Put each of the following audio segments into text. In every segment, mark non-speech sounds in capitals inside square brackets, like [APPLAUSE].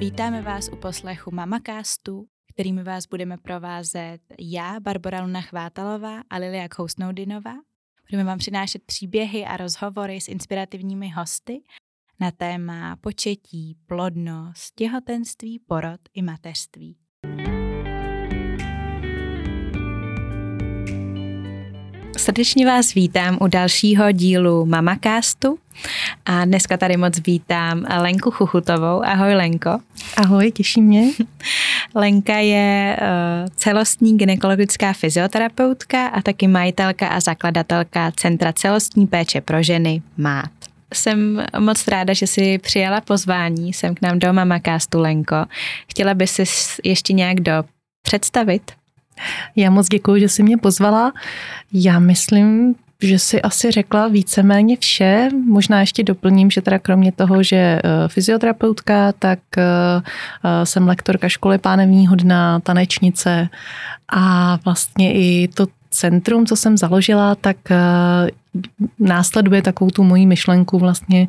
Vítáme vás u poslechu Mamacastu, kterými vás budeme provázet já, Barbara Luna Chvátalová a Lilia Kousnoudinová. Budeme vám přinášet příběhy a rozhovory s inspirativními hosty na téma početí, plodnost, těhotenství, porod i mateřství. Srdečně vás vítám u dalšího dílu Mamacastu a dneska tady moc vítám Lenku Chuchutovou. Ahoj Lenko. Ahoj, těší mě. [LAUGHS] Lenka je uh, celostní gynekologická fyzioterapeutka a taky majitelka a zakladatelka Centra celostní péče pro ženy MÁT. Jsem moc ráda, že jsi přijala pozvání sem k nám do Mamacastu, Lenko. Chtěla bys si ještě nějak do představit? Já moc děkuji, že jsi mě pozvala. Já myslím, že si asi řekla víceméně vše. Možná ještě doplním, že teda kromě toho, že eh, fyzioterapeutka, tak eh, eh, jsem lektorka školy pánevního dna, tanečnice a vlastně i to centrum, co jsem založila, tak následuje takovou tu moji myšlenku vlastně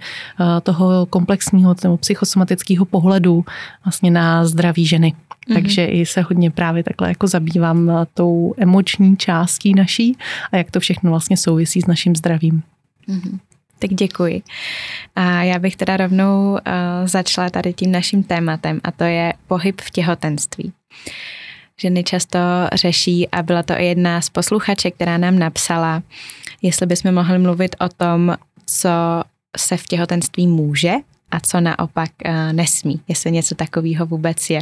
toho komplexního nebo psychosomatického pohledu vlastně na zdraví ženy. Mm-hmm. Takže i se hodně právě takhle jako zabývám eh, tou emoční částí naší a jak to všechno vlastně souvisí s naším zdravím. Mm-hmm. Tak děkuji. A já bych teda rovnou uh, začala tady tím naším tématem a to je pohyb v těhotenství. Ženy často řeší a byla to i jedna z posluchaček, která nám napsala, jestli bychom mohli mluvit o tom, co se v těhotenství může a co naopak uh, nesmí, jestli něco takového vůbec je.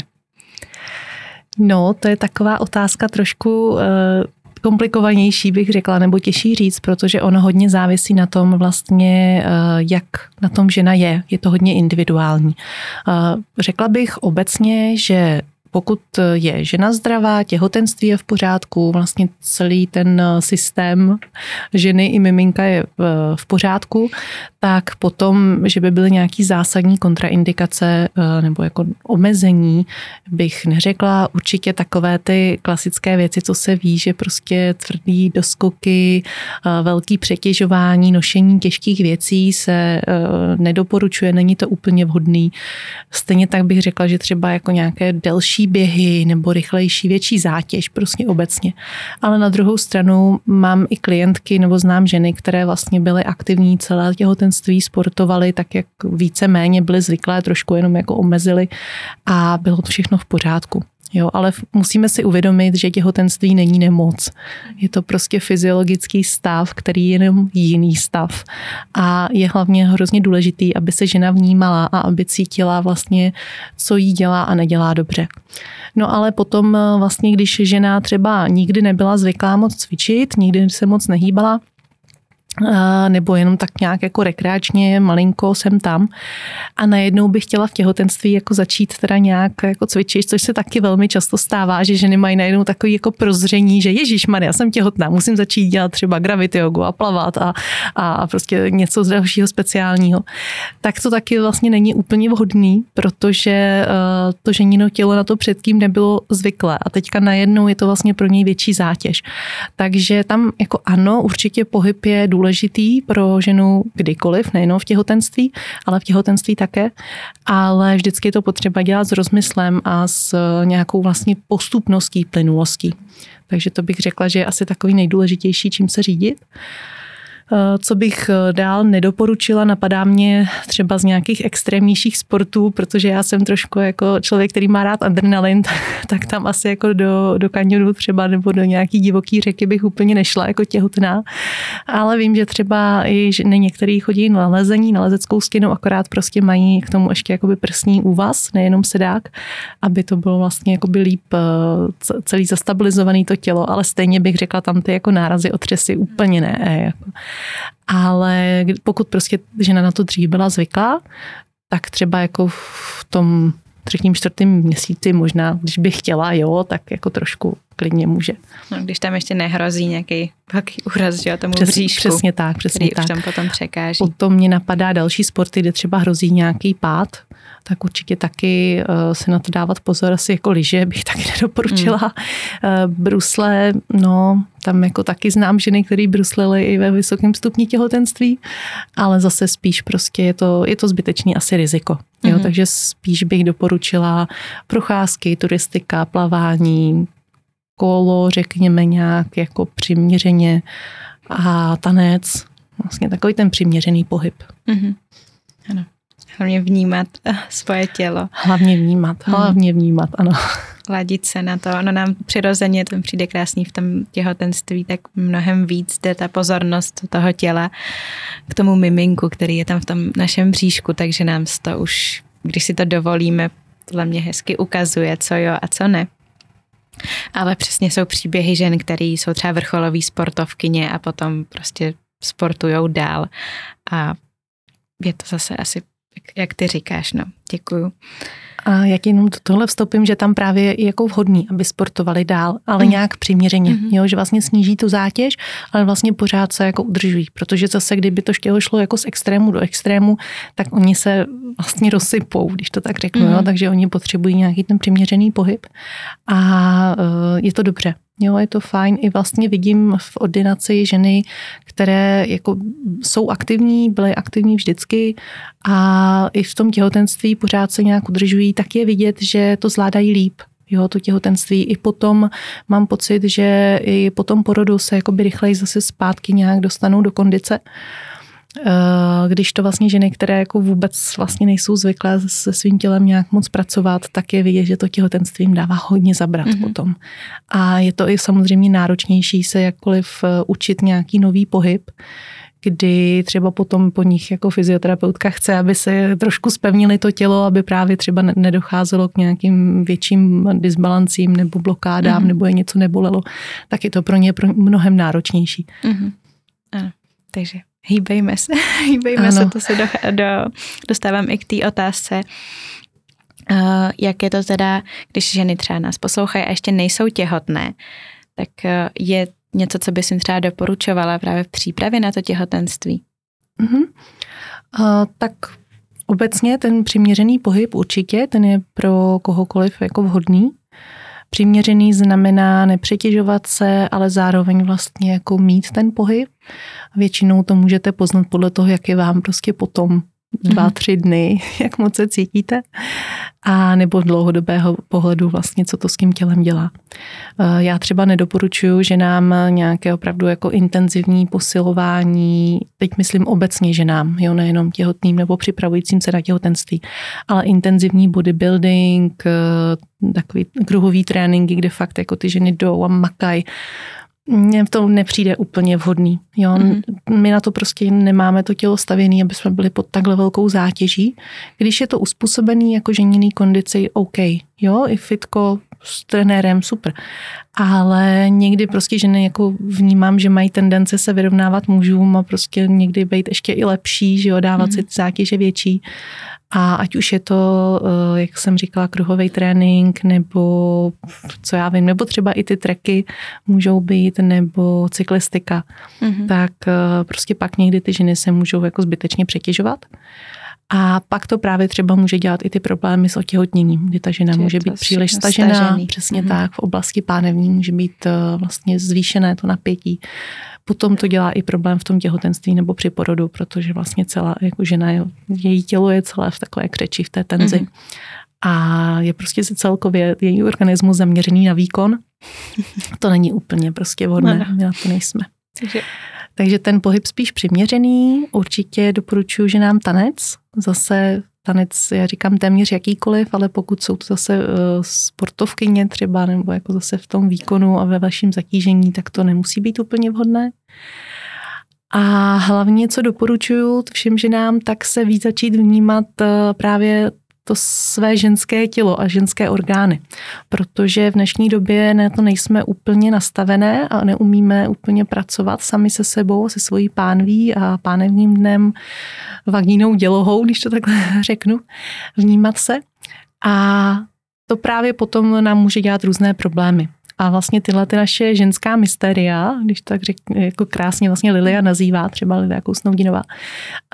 No, to je taková otázka trošku uh, komplikovanější, bych řekla, nebo těžší říct, protože ono hodně závisí na tom vlastně, uh, jak na tom žena je. Je to hodně individuální. Uh, řekla bych obecně, že pokud je žena zdravá, těhotenství je v pořádku, vlastně celý ten systém ženy i miminka je v pořádku, tak potom, že by byly nějaký zásadní kontraindikace nebo jako omezení, bych neřekla. Určitě takové ty klasické věci, co se ví, že prostě tvrdý doskoky, velký přetěžování, nošení těžkých věcí se nedoporučuje, není to úplně vhodný. Stejně tak bych řekla, že třeba jako nějaké delší běhy nebo rychlejší, větší zátěž, prostě obecně. Ale na druhou stranu mám i klientky nebo znám ženy, které vlastně byly aktivní celé těhotenství sportovali tak, jak více méně byli zvyklé, trošku jenom jako omezili a bylo to všechno v pořádku. Jo, ale musíme si uvědomit, že těhotenství není nemoc. Je to prostě fyziologický stav, který je jenom jiný stav. A je hlavně hrozně důležitý, aby se žena vnímala a aby cítila vlastně, co jí dělá a nedělá dobře. No ale potom vlastně, když žena třeba nikdy nebyla zvyklá moc cvičit, nikdy se moc nehýbala, nebo jenom tak nějak jako rekreačně, malinko jsem tam. A najednou bych chtěla v těhotenství jako začít teda nějak jako cvičit, což se taky velmi často stává, že ženy mají najednou takový jako prozření, že Ježíš já jsem těhotná, musím začít dělat třeba gravity jogu a plavat a, a prostě něco z dalšího speciálního. Tak to taky vlastně není úplně vhodný, protože uh, to ženino tělo na to předtím nebylo zvyklé a teďka najednou je to vlastně pro něj větší zátěž. Takže tam jako ano, určitě pohyb je důležitý důležitý pro ženu kdykoliv, nejenom v těhotenství, ale v těhotenství také. Ale vždycky je to potřeba dělat s rozmyslem a s nějakou vlastně postupností, plynulostí. Takže to bych řekla, že je asi takový nejdůležitější, čím se řídit. Eh, co bych eh, dál nedoporučila, napadá mě třeba z nějakých extrémnějších sportů, protože já jsem trošku jako člověk, který má rád adrenalin, [LAUGHS] tak tam asi jako do, do kanionu třeba nebo do nějaký divoký řeky bych úplně nešla jako těhotná. Ale vím, že třeba i že některý chodí na lezení, na lezeckou stěnu, akorát prostě mají k tomu ještě jakoby prsní úvaz, nejenom sedák, aby to bylo vlastně jakoby líp eh, celý zastabilizovaný to tělo, ale stejně bych řekla tam ty jako nárazy otřesy úplně ne. Jako. Ale pokud prostě žena na to dřív byla zvyklá, tak třeba jako v tom třetím, čtvrtém měsíci možná, když by chtěla, jo, tak jako trošku klidně může. No, když tam ještě nehrozí nějaký velký úraz, že tomu Přes, bříšku, Přesně tak, přesně tak. už tam potom překáží. Potom mě napadá další sporty, kde třeba hrozí nějaký pád, tak určitě taky uh, se na to dávat pozor, asi jako lyže bych taky [LAUGHS] nedoporučila. Hmm. Uh, brusle, no, tam jako taky znám ženy, které bruslily i ve vysokém stupni těhotenství, ale zase spíš prostě je to, je to zbytečný asi riziko. Jo, mm-hmm. Takže spíš bych doporučila procházky, turistika, plavání, kolo, řekněme nějak jako přiměřeně a tanec, vlastně takový ten přiměřený pohyb. Mm-hmm. Ano. Hlavně vnímat svoje tělo. Hlavně vnímat, mhm. hlavně vnímat, ano. Ladit se na to. Ono nám přirozeně, to přijde krásný v tom těhotenství, tak mnohem víc jde ta pozornost toho těla k tomu miminku, který je tam v tom našem bříšku, takže nám to už, když si to dovolíme, podle mě hezky ukazuje, co jo a co ne. Ale přesně jsou příběhy žen, které jsou třeba vrcholový sportovkyně a potom prostě sportujou dál. A je to zase asi, jak ty říkáš, no. Děkuju. A jak jenom do tohle vstoupím, že tam právě je jako vhodný, aby sportovali dál, ale mm. nějak přiměřeně, mm. jo, že vlastně sníží tu zátěž, ale vlastně pořád se jako udržují, protože zase, kdyby to tělo šlo jako z extrému do extrému, tak oni se vlastně rozsypou, když to tak řeknu, mm. jo, mhm. takže oni potřebují nějaký ten přiměřený pohyb a uh, je to dobře. Jo, je to fajn. I vlastně vidím v ordinaci ženy, které jako jsou aktivní, byly aktivní vždycky a i v tom těhotenství pořád se nějak udržují, tak je vidět, že to zvládají líp jo, to těhotenství. I potom mám pocit, že i po tom porodu se jakoby rychleji zase zpátky nějak dostanou do kondice. Eh, když to vlastně ženy, které jako vůbec vlastně nejsou zvyklé se svým tělem nějak moc pracovat, tak je vidět, že to těhotenství jim dává hodně zabrat mm-hmm. potom. A je to i samozřejmě náročnější se jakkoliv eh, učit nějaký nový pohyb, kdy třeba potom po nich jako fyzioterapeutka chce, aby se trošku spevnili to tělo, aby právě třeba nedocházelo k nějakým větším disbalancím nebo blokádám, mm-hmm. nebo je něco nebolelo, tak je to pro ně mnohem náročnější. Mm-hmm. Ano, takže hýbejme se, [LAUGHS] hýbejme ano. se, to se do, do, dostávám i k té otázce, uh, jak je to teda, když ženy třeba nás poslouchají a ještě nejsou těhotné, tak uh, je něco, co bys jim třeba doporučovala právě v přípravě na to těhotenství? Uh-huh. Uh, tak obecně ten přiměřený pohyb určitě, ten je pro kohokoliv jako vhodný. Přiměřený znamená nepřetěžovat se, ale zároveň vlastně jako mít ten pohyb. Většinou to můžete poznat podle toho, jak je vám prostě potom dva, mhm. tři dny, [LAUGHS] jak moc se cítíte, a nebo dlouhodobého pohledu vlastně, co to s tím tělem dělá. Eh, já třeba nedoporučuju, že nám nějaké opravdu jako intenzivní posilování, teď myslím obecně že nám, jo, nejenom těhotným nebo připravujícím se na těhotenství, ale intenzivní bodybuilding, eh, takový kruhový tréninky, kde fakt jako ty ženy jdou a makají mně to nepřijde úplně vhodný. Jo? Mm-hmm. My na to prostě nemáme to tělo stavěné, aby jsme byli pod takhle velkou zátěží. Když je to uspůsobený jako ženěný kondici, OK. Jo, i fitko s trenérem, super. Ale někdy prostě ženy jako vnímám, že mají tendence se vyrovnávat mužům a prostě někdy být ještě i lepší, že jo, dávat mm. si zátěže větší. A ať už je to, eh, jak jsem říkala, kruhový trénink, nebo co já vím, nebo třeba i ty treky můžou být, nebo cyklistika, mm-hmm. tak eh, prostě pak někdy ty ženy se můžou jako zbytečně přetěžovat. A pak to právě třeba může dělat i ty problémy s otěhotněním, kdy ta žena Či může být příliš stažená, stažený. přesně mm-hmm. tak, v oblasti pánevní může být eh, vlastně zvýšené to napětí. Potom to dělá i problém v tom těhotenství nebo při porodu, protože vlastně celá jako žena, její tělo je celé v takové křeči, v té tenzi. Mm-hmm. A je prostě celkově její organismus zaměřený na výkon. To není úplně prostě vhodné, no, no. my na to nejsme. Takže takže ten pohyb spíš přiměřený. Určitě doporučuji, že nám tanec. Zase tanec, já říkám téměř jakýkoliv, ale pokud jsou to zase uh, sportovkyně třeba, nebo jako zase v tom výkonu a ve vašem zatížení, tak to nemusí být úplně vhodné. A hlavně, co doporučuju všem ženám, tak se víc začít vnímat eh, právě to své ženské tělo a ženské orgány. Protože v dnešní době na to nejsme úplně nastavené a neumíme úplně pracovat sami se sebou, se svojí pánví a pánevním dnem, vagínou dělohou, když to takhle [LAUGHS] řeknu, vnímat se. A to právě potom nám může dělat různé problémy. A vlastně tyhle ty naše ženská mysteria, když tak řekne, jako krásně vlastně Lilia nazývá, třeba Lilia Kousnoudinová,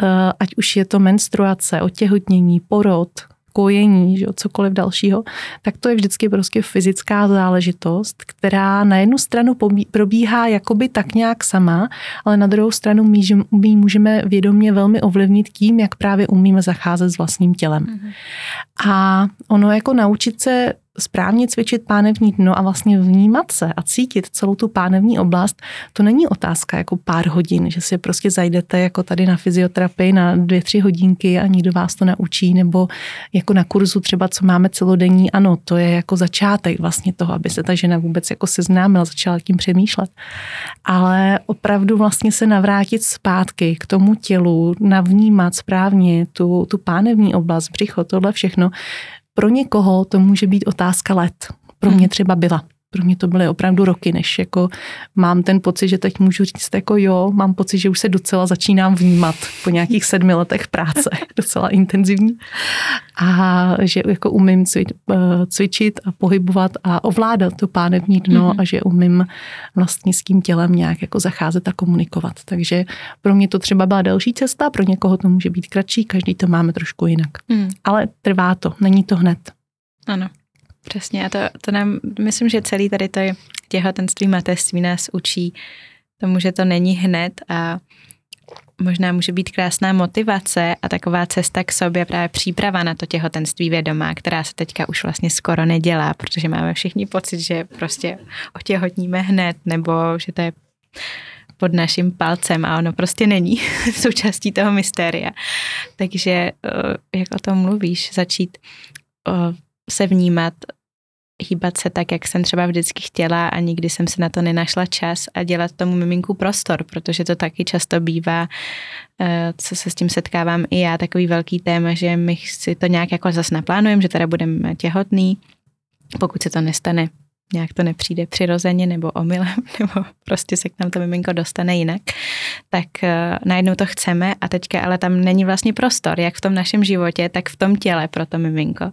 eh, ať už je to menstruace, otěhotnění, porod, kojení, že, cokoliv dalšího, tak to je vždycky prostě fyzická záležitost, která na jednu stranu probíhá jakoby tak nějak sama, ale na druhou stranu my můžeme vědomě velmi ovlivnit tím, jak právě umíme zacházet s vlastním tělem. Mm-hmm. A ono jako naučit se správně cvičit pánevní dno a vlastně vnímat se a cítit celou tu pánevní oblast, to není otázka jako pár hodin, že si prostě zajdete jako tady na fyzioterapii na dvě, tři hodinky a nikdo vás to naučí, nebo jako na kurzu třeba, co máme celodenní, ano, to je jako začátek vlastně toho, aby se ta žena vůbec jako seznámila, začala tím přemýšlet. Ale opravdu vlastně se navrátit zpátky k tomu tělu, navnímat správně tu, tu pánevní oblast, břicho, tohle všechno, pro někoho to může být otázka let. Pro mě hmm. třeba byla. Pro mě to byly opravdu roky, než jako mám ten pocit, že teď můžu říct jako jo, mám pocit, že už se docela začínám vnímat po nějakých sedmi letech práce, [LAUGHS] docela intenzivní. A že jako umím eh, cvičit a pohybovat a ovládat to pánevní dno mm-hmm. a že umím vlastně s tím tělem nějak jako zacházet a komunikovat. Takže pro mě to třeba byla delší cesta, pro někoho to může být kratší, každý to máme trošku jinak. Mm. Ale trvá to, není to hned. Ano. Přesně a to, to nám, myslím, že celý tady to těhotenství, mateřství nás učí tomu, že to není hned a možná může být krásná motivace a taková cesta k sobě, právě příprava na to těhotenství vědomá, která se teďka už vlastně skoro nedělá, protože máme všichni pocit, že prostě otěhotníme hned, nebo že to je pod naším palcem a ono prostě není [LAUGHS] součástí toho mystéria. Takže eh, jak o tom mluvíš, začít eh, se vnímat, hýbat se tak, jak jsem třeba vždycky chtěla a nikdy jsem se na to nenašla čas a dělat tomu miminku prostor, protože to taky často bývá, eh, co se s tím setkávám i já, takový velký téma, že my si to nějak jako zase naplánujeme, že teda budeme těhotný, pokud se to nestane nějak to nepřijde přirozeně nebo omylem, [LAUGHS] nebo prostě se k nám to miminko dostane jinak, tak uh, najednou to chceme a teďka ale tam není vlastně prostor, jak v tom našem životě, tak v tom těle pro to miminko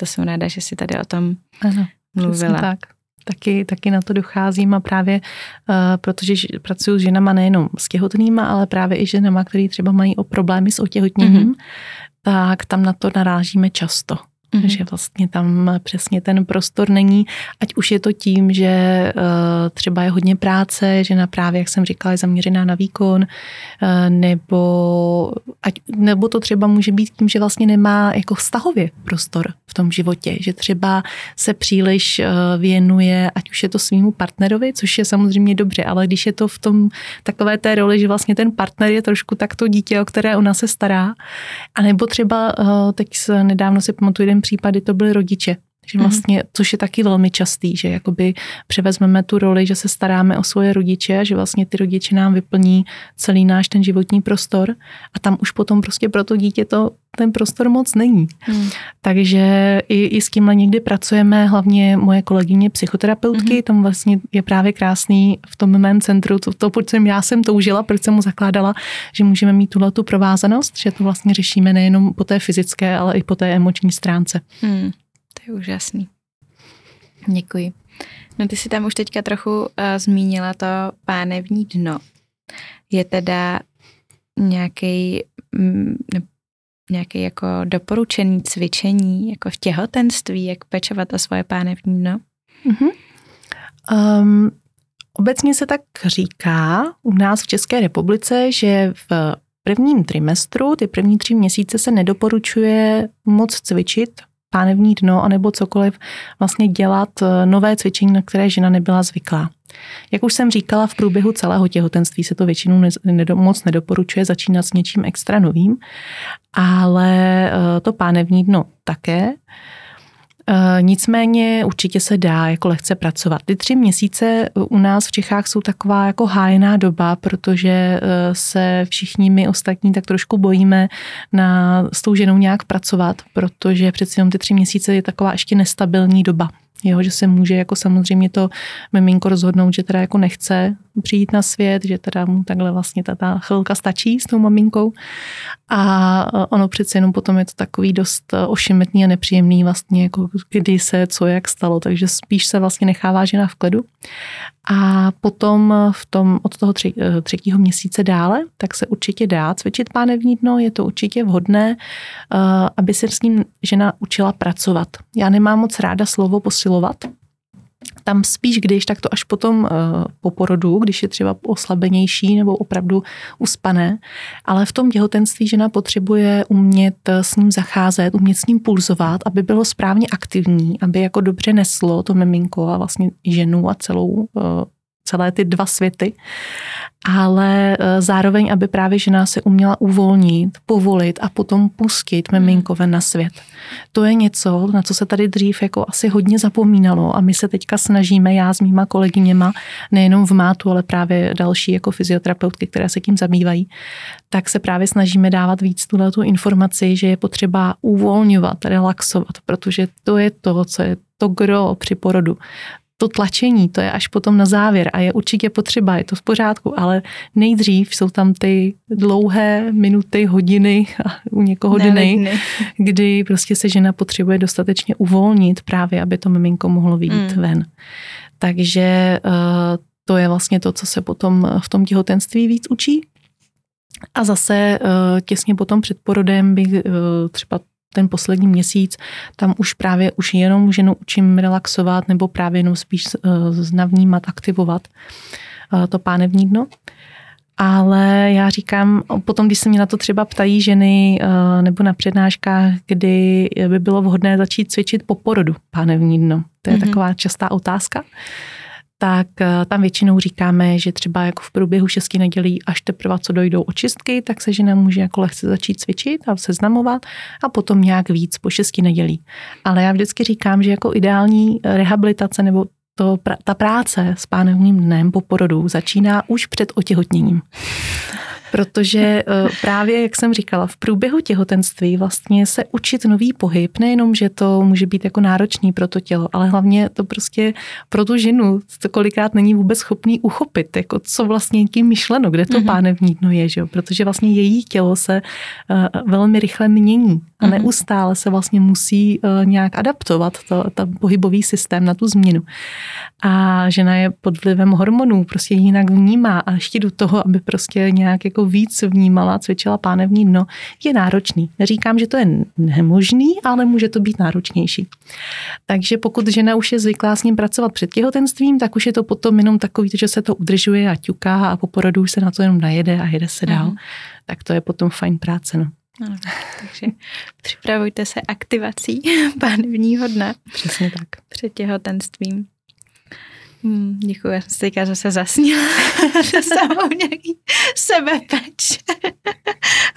to jsem ráda, že si tady o tom ano, mluvila. tak. Taky, taky na to docházím a právě uh, protože pracuji s ženama nejenom s těhotnýma, ale právě i ženama, které třeba mají o problémy s otěhotněním, mm-hmm. tak tam na to narážíme často. Mm-hmm. Že vlastně tam přesně ten prostor není, ať už je to tím, že uh, třeba je hodně práce, že na právě, jak jsem říkala, je zaměřená na výkon, uh, nebo, ať, nebo to třeba může být tím, že vlastně nemá jako vztahově prostor v tom životě, že třeba se příliš uh, věnuje, ať už je to svýmu partnerovi, což je samozřejmě dobře, ale když je to v tom takové té roli, že vlastně ten partner je trošku tak to dítě, o které ona se stará, a nebo třeba teď nedávno si pamatuju jeden případy to byly rodiče, že mhm. vlastně, což je taky velmi častý, že jakoby převezmeme tu roli, že se staráme o svoje rodiče a že vlastně ty rodiče nám vyplní celý náš ten životní prostor a tam už potom prostě pro to dítě to ten prostor moc není. Hmm. Takže i, i s tímhle někdy pracujeme, hlavně moje kolegyně psychoterapeutky, hmm. tam vlastně je právě krásný v tom mém centru, to, to proč jsem já jsem toužila, proč jsem mu zakládala, že můžeme mít tuhle tu provázanost, že to vlastně řešíme nejenom po té fyzické, ale i po té emoční stránce. Hmm. Je úžasný. Děkuji. No ty si tam už teďka trochu uh, zmínila to pánevní dno. Je teda nějaký mm, nějaký jako doporučený cvičení jako v těhotenství, jak pečovat o svoje pánevní dno? Mm-hmm. Um, obecně se tak říká u nás v České republice, že v prvním trimestru, ty první tři měsíce se nedoporučuje moc cvičit pánevní dno, anebo cokoliv vlastně dělat eh, nové cvičení, na které žena nebyla zvyklá. Jak už jsem říkala, v průběhu celého těhotenství se to většinou moc nedoporučuje začínat s něčím extra novým, ale eh, to pánevní dno také. Eh, nicméně určitě se dá jako lehce pracovat. Ty tři měsíce u nás v Čechách jsou taková jako hájená doba, protože eh, se všichni my ostatní tak trošku bojíme na, s tou ženou nějak pracovat, protože přeci jenom ty tři měsíce je taková ještě nestabilní doba. Jo, že se může jako samozřejmě to miminko rozhodnout, že teda jako nechce přijít na svět, že teda mu takhle vlastně ta, chvilka stačí s tou maminkou. A ono přece jenom potom je to takový dost ošemetný a nepříjemný vlastně, jako kdy se co jak stalo, takže spíš se vlastně nechává žena v klidu. A potom v tom, od toho tři, třetího měsíce dále, tak se určitě dá cvičit pánevní dno, je to určitě vhodné, aby se s ním žena učila pracovat. Já nemám moc ráda slovo posilovat, tam spíš když, tak to až potom uh, po porodu, když je třeba oslabenější nebo opravdu uspané. Ale v tom těhotenství žena potřebuje umět eh, s ním zacházet, umět s ním pulzovat, aby bylo správně aktivní, aby jako dobře neslo to miminko a vlastně ženu a celou uh, celé ty dva světy, ale e, zároveň, aby právě žena se uměla uvolnit, povolit a potom pustit miminko ven na svět. To je něco, na co se tady dřív jako asi hodně zapomínalo a my se teďka snažíme, já s mýma kolegyněma, nejenom v mátu, ale právě další jako fyzioterapeutky, které se tím zabývají, tak se právě snažíme dávat víc tuhle tu informaci, že je potřeba uvolňovat, relaxovat, protože to je to, co je to gro při porodu to tlačení, to je až potom na závěr a je určitě potřeba, je to v pořádku, ale nejdřív jsou tam ty dlouhé minuty, hodiny [LAUGHS] a u někoho dny, kdy prostě se žena potřebuje dostatečně uvolnit právě, aby to miminko mohlo vyjít mm. ven. Takže uh, to je vlastně to, co se potom v tom těhotenství víc učí. A zase uh, těsně potom před porodem bych uh, třeba ten poslední měsíc, tam už právě už jenom ženu učím relaxovat nebo právě jenom spíš znavnímat, aktivovat uh, to pánevní dno. Ale já říkám, potom, když se mě na to třeba ptají ženy uh, nebo na přednáškách, kdy by bylo vhodné začít cvičit po porodu pánevní dno. To je mm-hmm. taková častá otázka tak eh, tam většinou říkáme, že třeba jako v průběhu šesti nedělí, až teprve co dojdou očistky, tak se žena může jako lehce začít cvičit a seznamovat a potom nějak víc po šesti nedělí. Ale já vždycky říkám, že jako ideální rehabilitace nebo to, ta práce s pánevním dnem po porodu začíná už před otěhotněním protože eh, právě, jak jsem říkala, v průběhu těhotenství vlastně se učit nový pohyb, nejenom, že to může být jako náročný pro to tělo, ale hlavně to prostě pro tu ženu to kolikrát není vůbec schopný uchopit, jako co vlastně tím myšleno, kde to mm-hmm. pánevní dno je, že? protože vlastně její tělo se uh, velmi rychle mění a mm-hmm. neustále se vlastně musí uh, nějak adaptovat to, ten pohybový systém na tu změnu. A žena je pod vlivem hormonů, prostě jinak vnímá a ještě do toho, aby prostě nějak jako víc vnímala, cvičila pánevní dno, je náročný. Neříkám, že to je nemožný, ale může to být náročnější. Takže pokud žena už je zvyklá s ním pracovat před těhotenstvím, tak už je to potom jenom takový, že se to udržuje a ťuká a po porodu už se na to jenom najede a jede se dál. Mm. Tak to je potom fajn práce. No. Ano, takže připravujte se aktivací [LAUGHS] pánevního dna. Přesně tak. Před těhotenstvím. Hmm, děkuji, já jsem se teďka zase zasnila. [LAUGHS] Samou nějaký sebepeč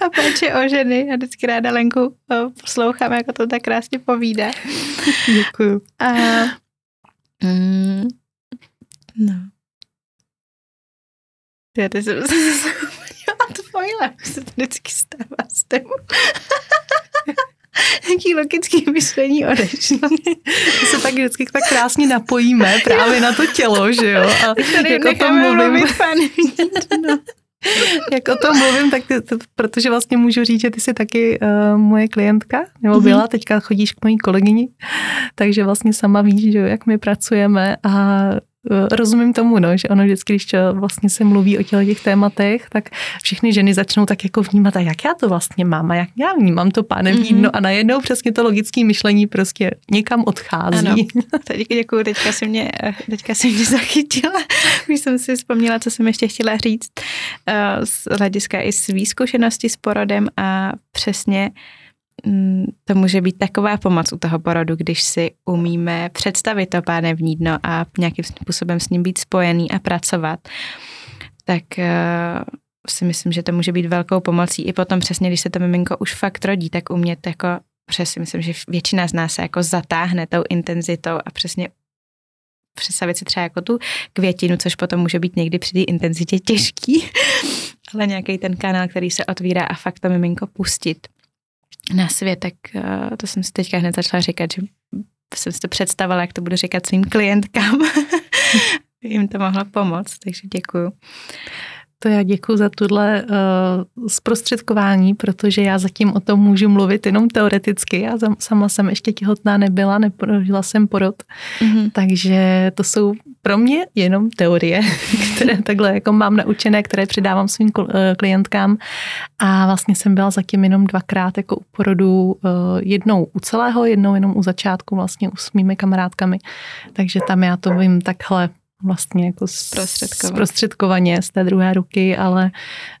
[LAUGHS] a péče o ženy. A vždycky ráda Lenku poslouchám, jako to tak krásně povídá. Děkuji. A, mm, no. Já teď jsem se [LAUGHS] se to vždycky stává s tebou. [LAUGHS] Jaký logický myšlení odešlo. My se tak vždycky tak krásně napojíme právě na to tělo, že jo? A Tady jak o tom mluvím. no. [LAUGHS] Jak o tom mluvím, tak ty, to, protože vlastně můžu říct, že ty jsi taky uh, moje klientka, nebo byla, mm-hmm. teďka chodíš k mojí kolegyni, takže vlastně sama víš, že jak my pracujeme a rozumím tomu, no, že ono vždycky, když vlastně se mluví o těle těch tématech, tak všechny ženy začnou tak jako vnímat, a jak já to vlastně mám a jak já vnímám to pánem mm-hmm. no a najednou přesně to logické myšlení prostě někam odchází. Ano, [LAUGHS] teď děkuji, teďka si mě, teďka si mě [LAUGHS] zachytila, už jsem si vzpomněla, co jsem ještě chtěla říct eh, z hlediska i svý zkušenosti s porodem a přesně Mm, to může být taková pomoc u toho porodu, když si umíme představit to pánevní dno a nějakým způsobem s ním být spojený a pracovat, tak uh, si myslím, že to může být velkou pomocí. I potom přesně, když se to miminko už fakt rodí, tak umět jako, přesně myslím, že většina z nás se jako zatáhne tou intenzitou a přesně představit si třeba jako tu květinu, což potom může být někdy při té intenzitě těžký, [LAUGHS] ale nějaký ten kanál, který se otvírá a fakt to miminko pustit na svět, tak uh, to jsem si teďka hned začala říkat, že jsem si to představila, jak to budu říkat svým klientkám, [LAUGHS] jim to mohlo pomoct, takže děkuju. To já děkuji za tuhle uh, zprostředkování, protože já zatím o tom můžu mluvit jenom teoreticky. Já sama jsem ještě těhotná nebyla, neprožila jsem porod, mm-hmm. takže to jsou pro mě jenom teorie, [LAUGHS] které takhle jako mám naučené, které předávám svým eh, klientkám. A vlastně jsem byla zatím jenom dvakrát jako u porodu, uh, jednou u celého, jednou jenom u začátku vlastně s mými kamarádkami. Takže tam já to vím takhle vlastně jako zprostředkovaně z té druhé ruky, ale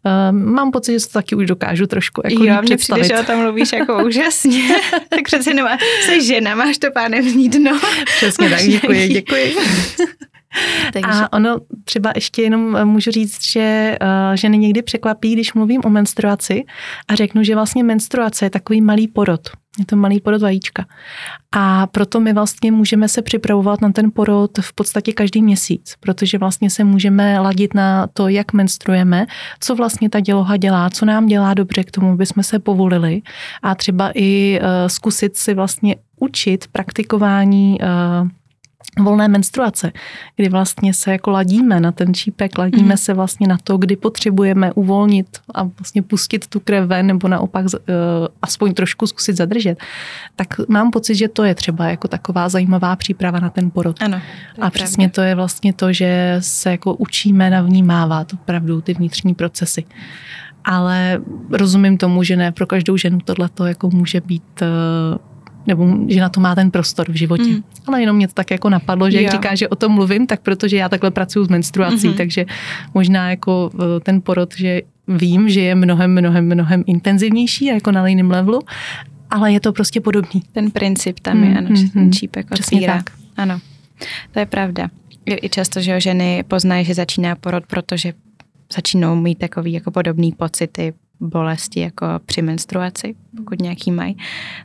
uh, mám pocit, že to taky už dokážu trošku jako jo, mně přijde, že o tom mluvíš jako [LAUGHS] úžasně. [LAUGHS] tak přece nemá, jsi žena, máš to pánevní dno. Přesně tak, děkuji, děkuji. [LAUGHS] Takže. A ono třeba ještě jenom můžu říct, že uh, ženy někdy překvapí, když mluvím o menstruaci a řeknu, že vlastně menstruace je takový malý porod. Je to malý porod vajíčka. A proto my vlastně můžeme se připravovat na ten porod v podstatě každý měsíc, protože vlastně se můžeme ladit na to, jak menstruujeme, co vlastně ta děloha dělá, co nám dělá dobře k tomu, aby jsme se povolili a třeba i uh, zkusit si vlastně učit praktikování uh, volné menstruace, kdy vlastně se jako ladíme na ten čípek, ladíme mm. se vlastně na to, kdy potřebujeme uvolnit a vlastně pustit tu krev ven, nebo naopak uh, aspoň trošku zkusit zadržet. Tak mám pocit, že to je třeba jako taková zajímavá příprava na ten porod. Ano. A přesně to je vlastně to, že se jako učíme navnímávat opravdu ty vnitřní procesy. Ale rozumím tomu, že ne pro každou ženu tohle jako může být uh, nebo že na to má ten prostor v životě. Mm. Ale jenom mě to tak jako napadlo, že jak říká, že o tom mluvím, tak protože já takhle pracuji s menstruací, mm-hmm. takže možná jako eh, ten porod, že vím, že je mnohem, mnohem, mnohem intenzivnější jako na jiném levelu, ale je to prostě podobný. Ten princip tam je, ano, mm-hmm. že ten čípek otvírá. tak. Ano, to je pravda. I často, že ženy poznají, že začíná porod, protože začínou mít takový jako podobný pocity, bolesti jako při menstruaci, pokud nějaký mají,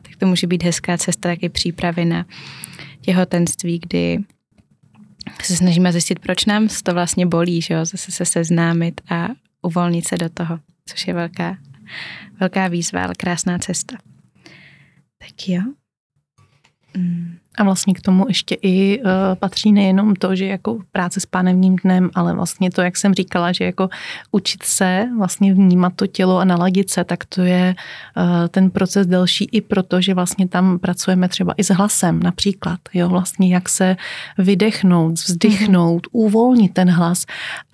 tak to může být hezká cesta taky přípravy na těhotenství, kdy se snažíme zjistit, proč nám to vlastně bolí, že jo? zase se seznámit a uvolnit se do toho, což je velká, velká výzva, ale krásná cesta. Tak jo. Mm. A vlastně k tomu ještě i uh, patří nejenom to, že jako práce s pánevním dnem, ale vlastně to, jak jsem říkala, že jako učit se vlastně vnímat to tělo a naladit se, tak to je uh, ten proces delší i proto, že vlastně tam pracujeme třeba i s hlasem například, jo, vlastně jak se vydechnout, vzdychnout, mm-hmm. uvolnit ten hlas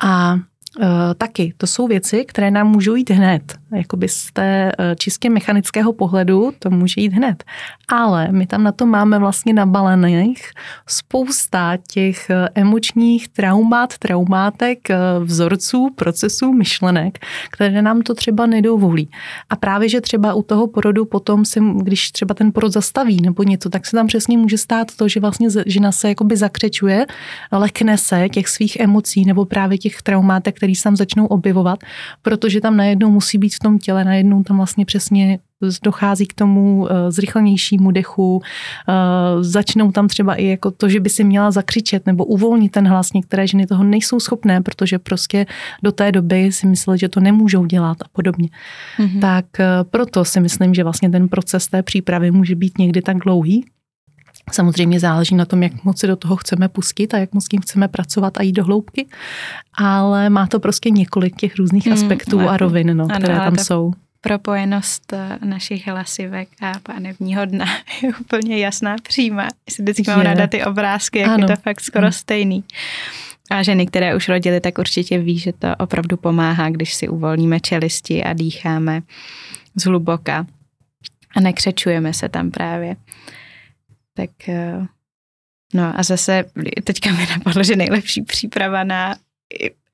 a Eh, taky. To jsou věci, které nám můžou jít hned. Jakoby z té eh, čistě mechanického pohledu to může jít hned. Ale my tam na to máme vlastně nabalených spousta těch eh, emočních traumat, traumátek, vzorců, procesů, myšlenek, které nám to třeba nedovolí. A právě, že třeba u toho porodu potom si, když třeba ten porod zastaví nebo něco, tak se tam přesně může stát to, že vlastně žena se jakoby zakřečuje, lekne se těch svých emocí nebo právě těch traumátek, který se tam začnou objevovat, protože tam najednou musí být v tom těle, najednou tam vlastně přesně dochází k tomu eh, zrychlenějšímu dechu, eh, začnou tam třeba i jako to, že by si měla zakřičet nebo uvolnit ten hlas. Některé ženy toho nejsou schopné, protože prostě do té doby si mysleli, že to nemůžou dělat a podobně. Mm-hmm. Tak eh, proto si myslím, že vlastně ten proces té přípravy může být někdy tak dlouhý, Samozřejmě záleží na tom, jak moc se do toho chceme pustit a jak moc s tím chceme pracovat a jít do hloubky, ale má to prostě několik těch různých hmm, aspektů mm, a rovin, no, ano, které tam jsou. Propojenost eh, našich hlasivek a pánevního dna [LAUGHS] je úplně jasná, přímá. Si vždycky mám ráda ty obrázky, jak ano. je to fakt skoro stejný. A ženy, které už rodily, tak určitě ví, že to opravdu pomáhá, když si uvolníme čelisti a dýcháme zhluboka a nekřečujeme se tam právě. Tak eh, no a zase teďka mi napadlo, že nejlepší příprava na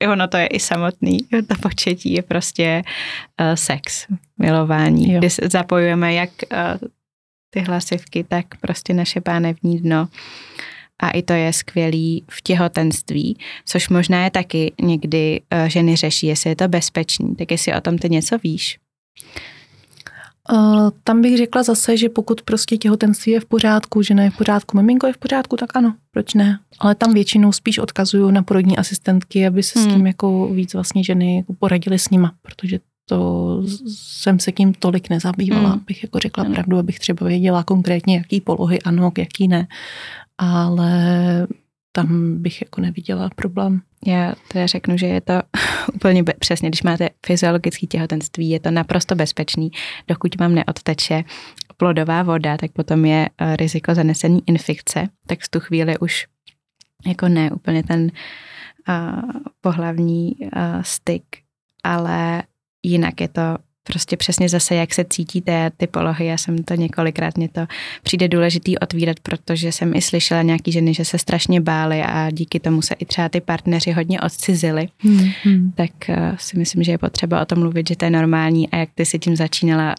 ono to je i samotný, to početí je prostě uh, sex, milování, jo. kdy zapojujeme jak uh, ty hlasivky, tak prostě naše pánevní dno. A i to je skvělý v těhotenství, což možná je taky někdy uh, ženy řeší, jestli je to bezpečný. Tak jestli o tom ty něco víš. Uh, tam bych řekla zase, že pokud prostě těhotenství je v pořádku, že ne je v pořádku, miminko je v pořádku, tak ano, proč ne? Ale tam většinou spíš odkazuju na porodní asistentky, aby se hmm. s tím jako víc vlastně ženy jako poradily s nima, protože to jsem se tím tolik nezabývala, hmm. bych jako řekla hmm. pravdu, abych třeba věděla konkrétně, jaký polohy ano, jaký ne. Ale tam bych jako neviděla problém. Já teda řeknu, že je to [LAUGHS] úplně be- přesně, když máte fyziologické těhotenství, je to naprosto bezpečný. Dokud vám neodteče plodová voda, tak potom je uh, riziko zanesení infekce, tak v tu chvíli už jako ne úplně ten uh, pohlavní uh, styk, ale jinak je to prostě přesně zase, jak se cítíte, ty polohy, já jsem to několikrát, mě to přijde důležitý otvírat, protože jsem i slyšela nějaký ženy, že se strašně bály a díky tomu se i třeba ty partneři hodně odcizili, hmm, tak uh, si myslím, že je potřeba o tom mluvit, že to je normální a jak ty si tím začínala,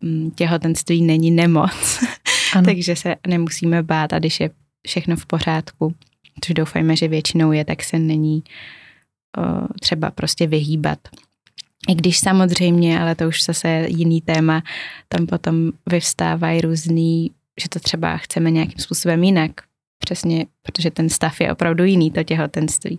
mm, těhotenství není nemoc, [LAUGHS] takže se nemusíme bát a když je všechno v pořádku, což doufajme, že většinou je, tak se není uh, třeba prostě vyhýbat i když samozřejmě, ale to už zase jiný téma, tam potom vyvstávají různý, že to třeba chceme nějakým způsobem jinak. Přesně, protože ten stav je opravdu jiný, to těhotenství.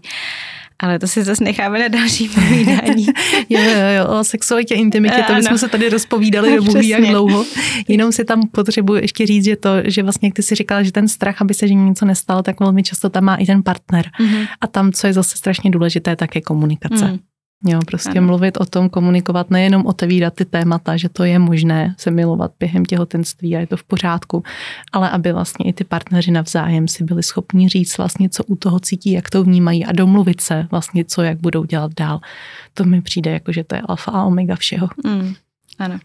Ale to si zase necháme na další povídání. [LAUGHS] jo, jo, jo, o sexualitě, intimitě, to bychom se tady rozpovídali [LAUGHS] Bůh jak dlouho. Jenom si tam potřebuji ještě říct, že to, že vlastně, jak ty si říkala, že ten strach, aby se že něco nestalo, tak velmi často tam má i ten partner. Mm-hmm. A tam, co je zase strašně důležité, tak je komunikace. Mm. Jo, prostě ano. mluvit o tom, komunikovat, nejenom otevírat ty témata, že to je možné se milovat během těhotenství a je to v pořádku, ale aby vlastně i ty partneři navzájem si byli schopni říct vlastně, co u toho cítí, jak to vnímají a domluvit se vlastně, co, jak budou dělat dál. To mi přijde jako, že to je alfa a omega všeho. Mm, ano.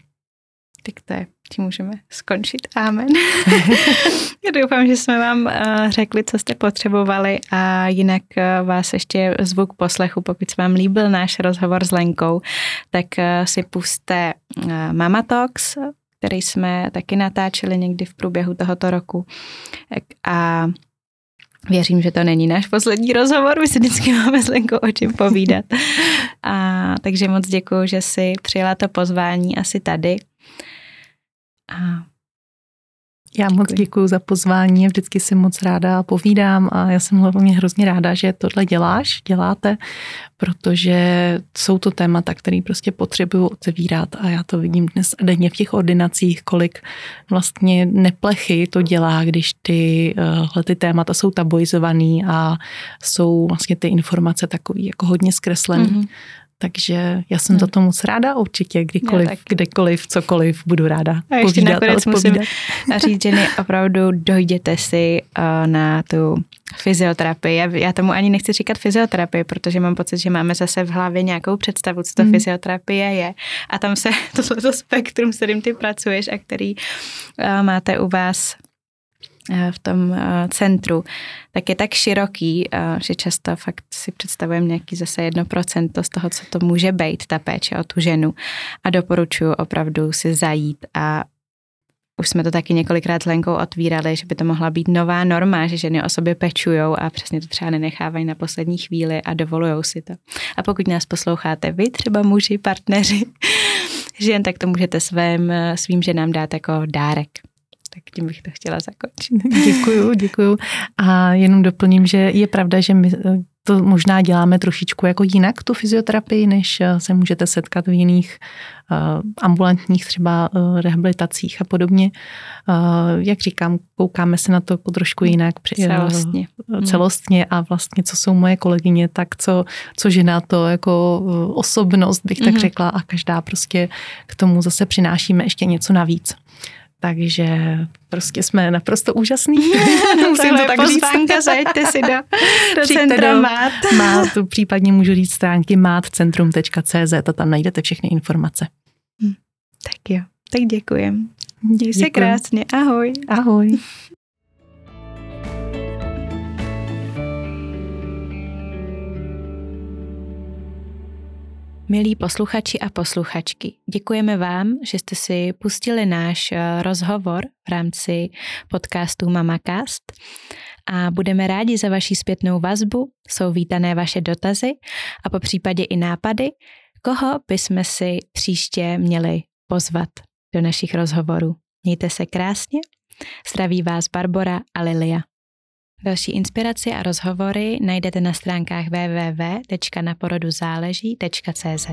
Tak to je, tím můžeme skončit. Amen. [LAUGHS] Já doufám, že jsme vám uh, řekli, co jste potřebovali a jinak uh, vás ještě zvuk poslechu, pokud se vám líbil náš rozhovor s Lenkou, tak uh, si puste Mama Talks, který jsme taky natáčeli někdy v průběhu tohoto roku. A Věřím, že to není náš poslední rozhovor, my si vždycky [LAUGHS] máme s Lenkou o čem povídat. A, takže moc děkuji, že si přijela to pozvání asi tady. A já moc děkuji za pozvání, vždycky si moc ráda povídám a já jsem hlavně hrozně ráda, že tohle děláš, děláte, protože jsou to témata, které prostě potřebuju otevírat a já to vidím dnes a denně v těch ordinacích, kolik vlastně neplechy to dělá, když ty, uh, ty témata jsou tabuizovaný a jsou vlastně ty informace takový jako hodně zkreslený. Mm-hmm. Takže já jsem za to moc ráda, určitě kdykoliv, kdekoliv, cokoliv, budu ráda a ještě povídat nakonec musím říct, ženy, [LAUGHS] opravdu dojděte si uh, na tu fyzioterapii. Já, já tomu ani nechci říkat fyzioterapii, protože mám pocit, že máme zase v hlavě nějakou představu, co to hmm. fyzioterapie je. A tam se [LAUGHS] tohleto spektrum, s kterým ty pracuješ a který uh, máte u vás Eh, v tom eh, centru, tak je tak široký, eh, že často fakt si představujeme nějaký zase jedno procento z toho, co to může být, ta péče o tu ženu. A doporučuji opravdu si zajít a už jsme to taky několikrát s Lenkou otvírali, že by to mohla být nová norma, že ženy o sobě pečujou a přesně to třeba nenechávají na poslední chvíli a dovolujou si to. A pokud nás posloucháte vy, třeba muži, partneři [LAUGHS] žen, tak to můžete svým, svým ženám dát jako dárek tak tím bych to chtěla zakončit. [LAUGHS] Děkuju, děkuju. A jenom doplním, že je pravda, že my eh, to možná děláme trošičku jako jinak, tu fyzioterapii, než eh, se můžete setkat v jiných uh, ambulantních třeba rehabilitacích a podobně. Jak říkám, koukáme se na to jako trošku jinak. Celostně. Uh, celostně a vlastně, co jsou moje kolegyně, tak co, co žena to jako osobnost, bych mm-hmm. tak mhm. řekla a každá prostě k tomu zase přinášíme ještě něco navíc. Takže prostě jsme naprosto úžasný. [LAUGHS] Musím to tak pozvánka, říct. zajeďte si do, [LAUGHS] do centra MÁT. MÁT, [LAUGHS] případně můžu říct stránky mátcentrum.cz a tam najdete všechny informace. Hm, tak jo, tak děkujem. Děj se krásně. Ahoj. Ahoj. Milí posluchači a posluchačky, děkujeme vám, že jste si pustili náš eh, rozhovor v rámci podcastu MamaCast a budeme rádi za vaši zpětnou vazbu, jsou vítané vaše dotazy a po případě i nápady, koho bychom si příště měli pozvat do našich rozhovorů. Mějte se krásně, zdraví vás Barbara a Lilia. Další inspirace a rozhovory najdete na stránkách www.naporoduzáleží.cz.